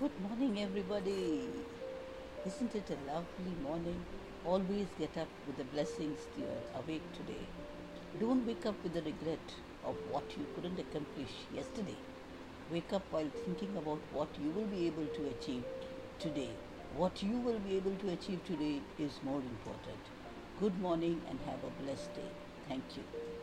Good morning, everybody. Isn't it a lovely morning? Always get up with the blessings you are awake today. Don't wake up with the regret of what you couldn't accomplish yesterday. Wake up while thinking about what you will be able to achieve today. What you will be able to achieve today is more important. Good morning and have a blessed day. Thank you.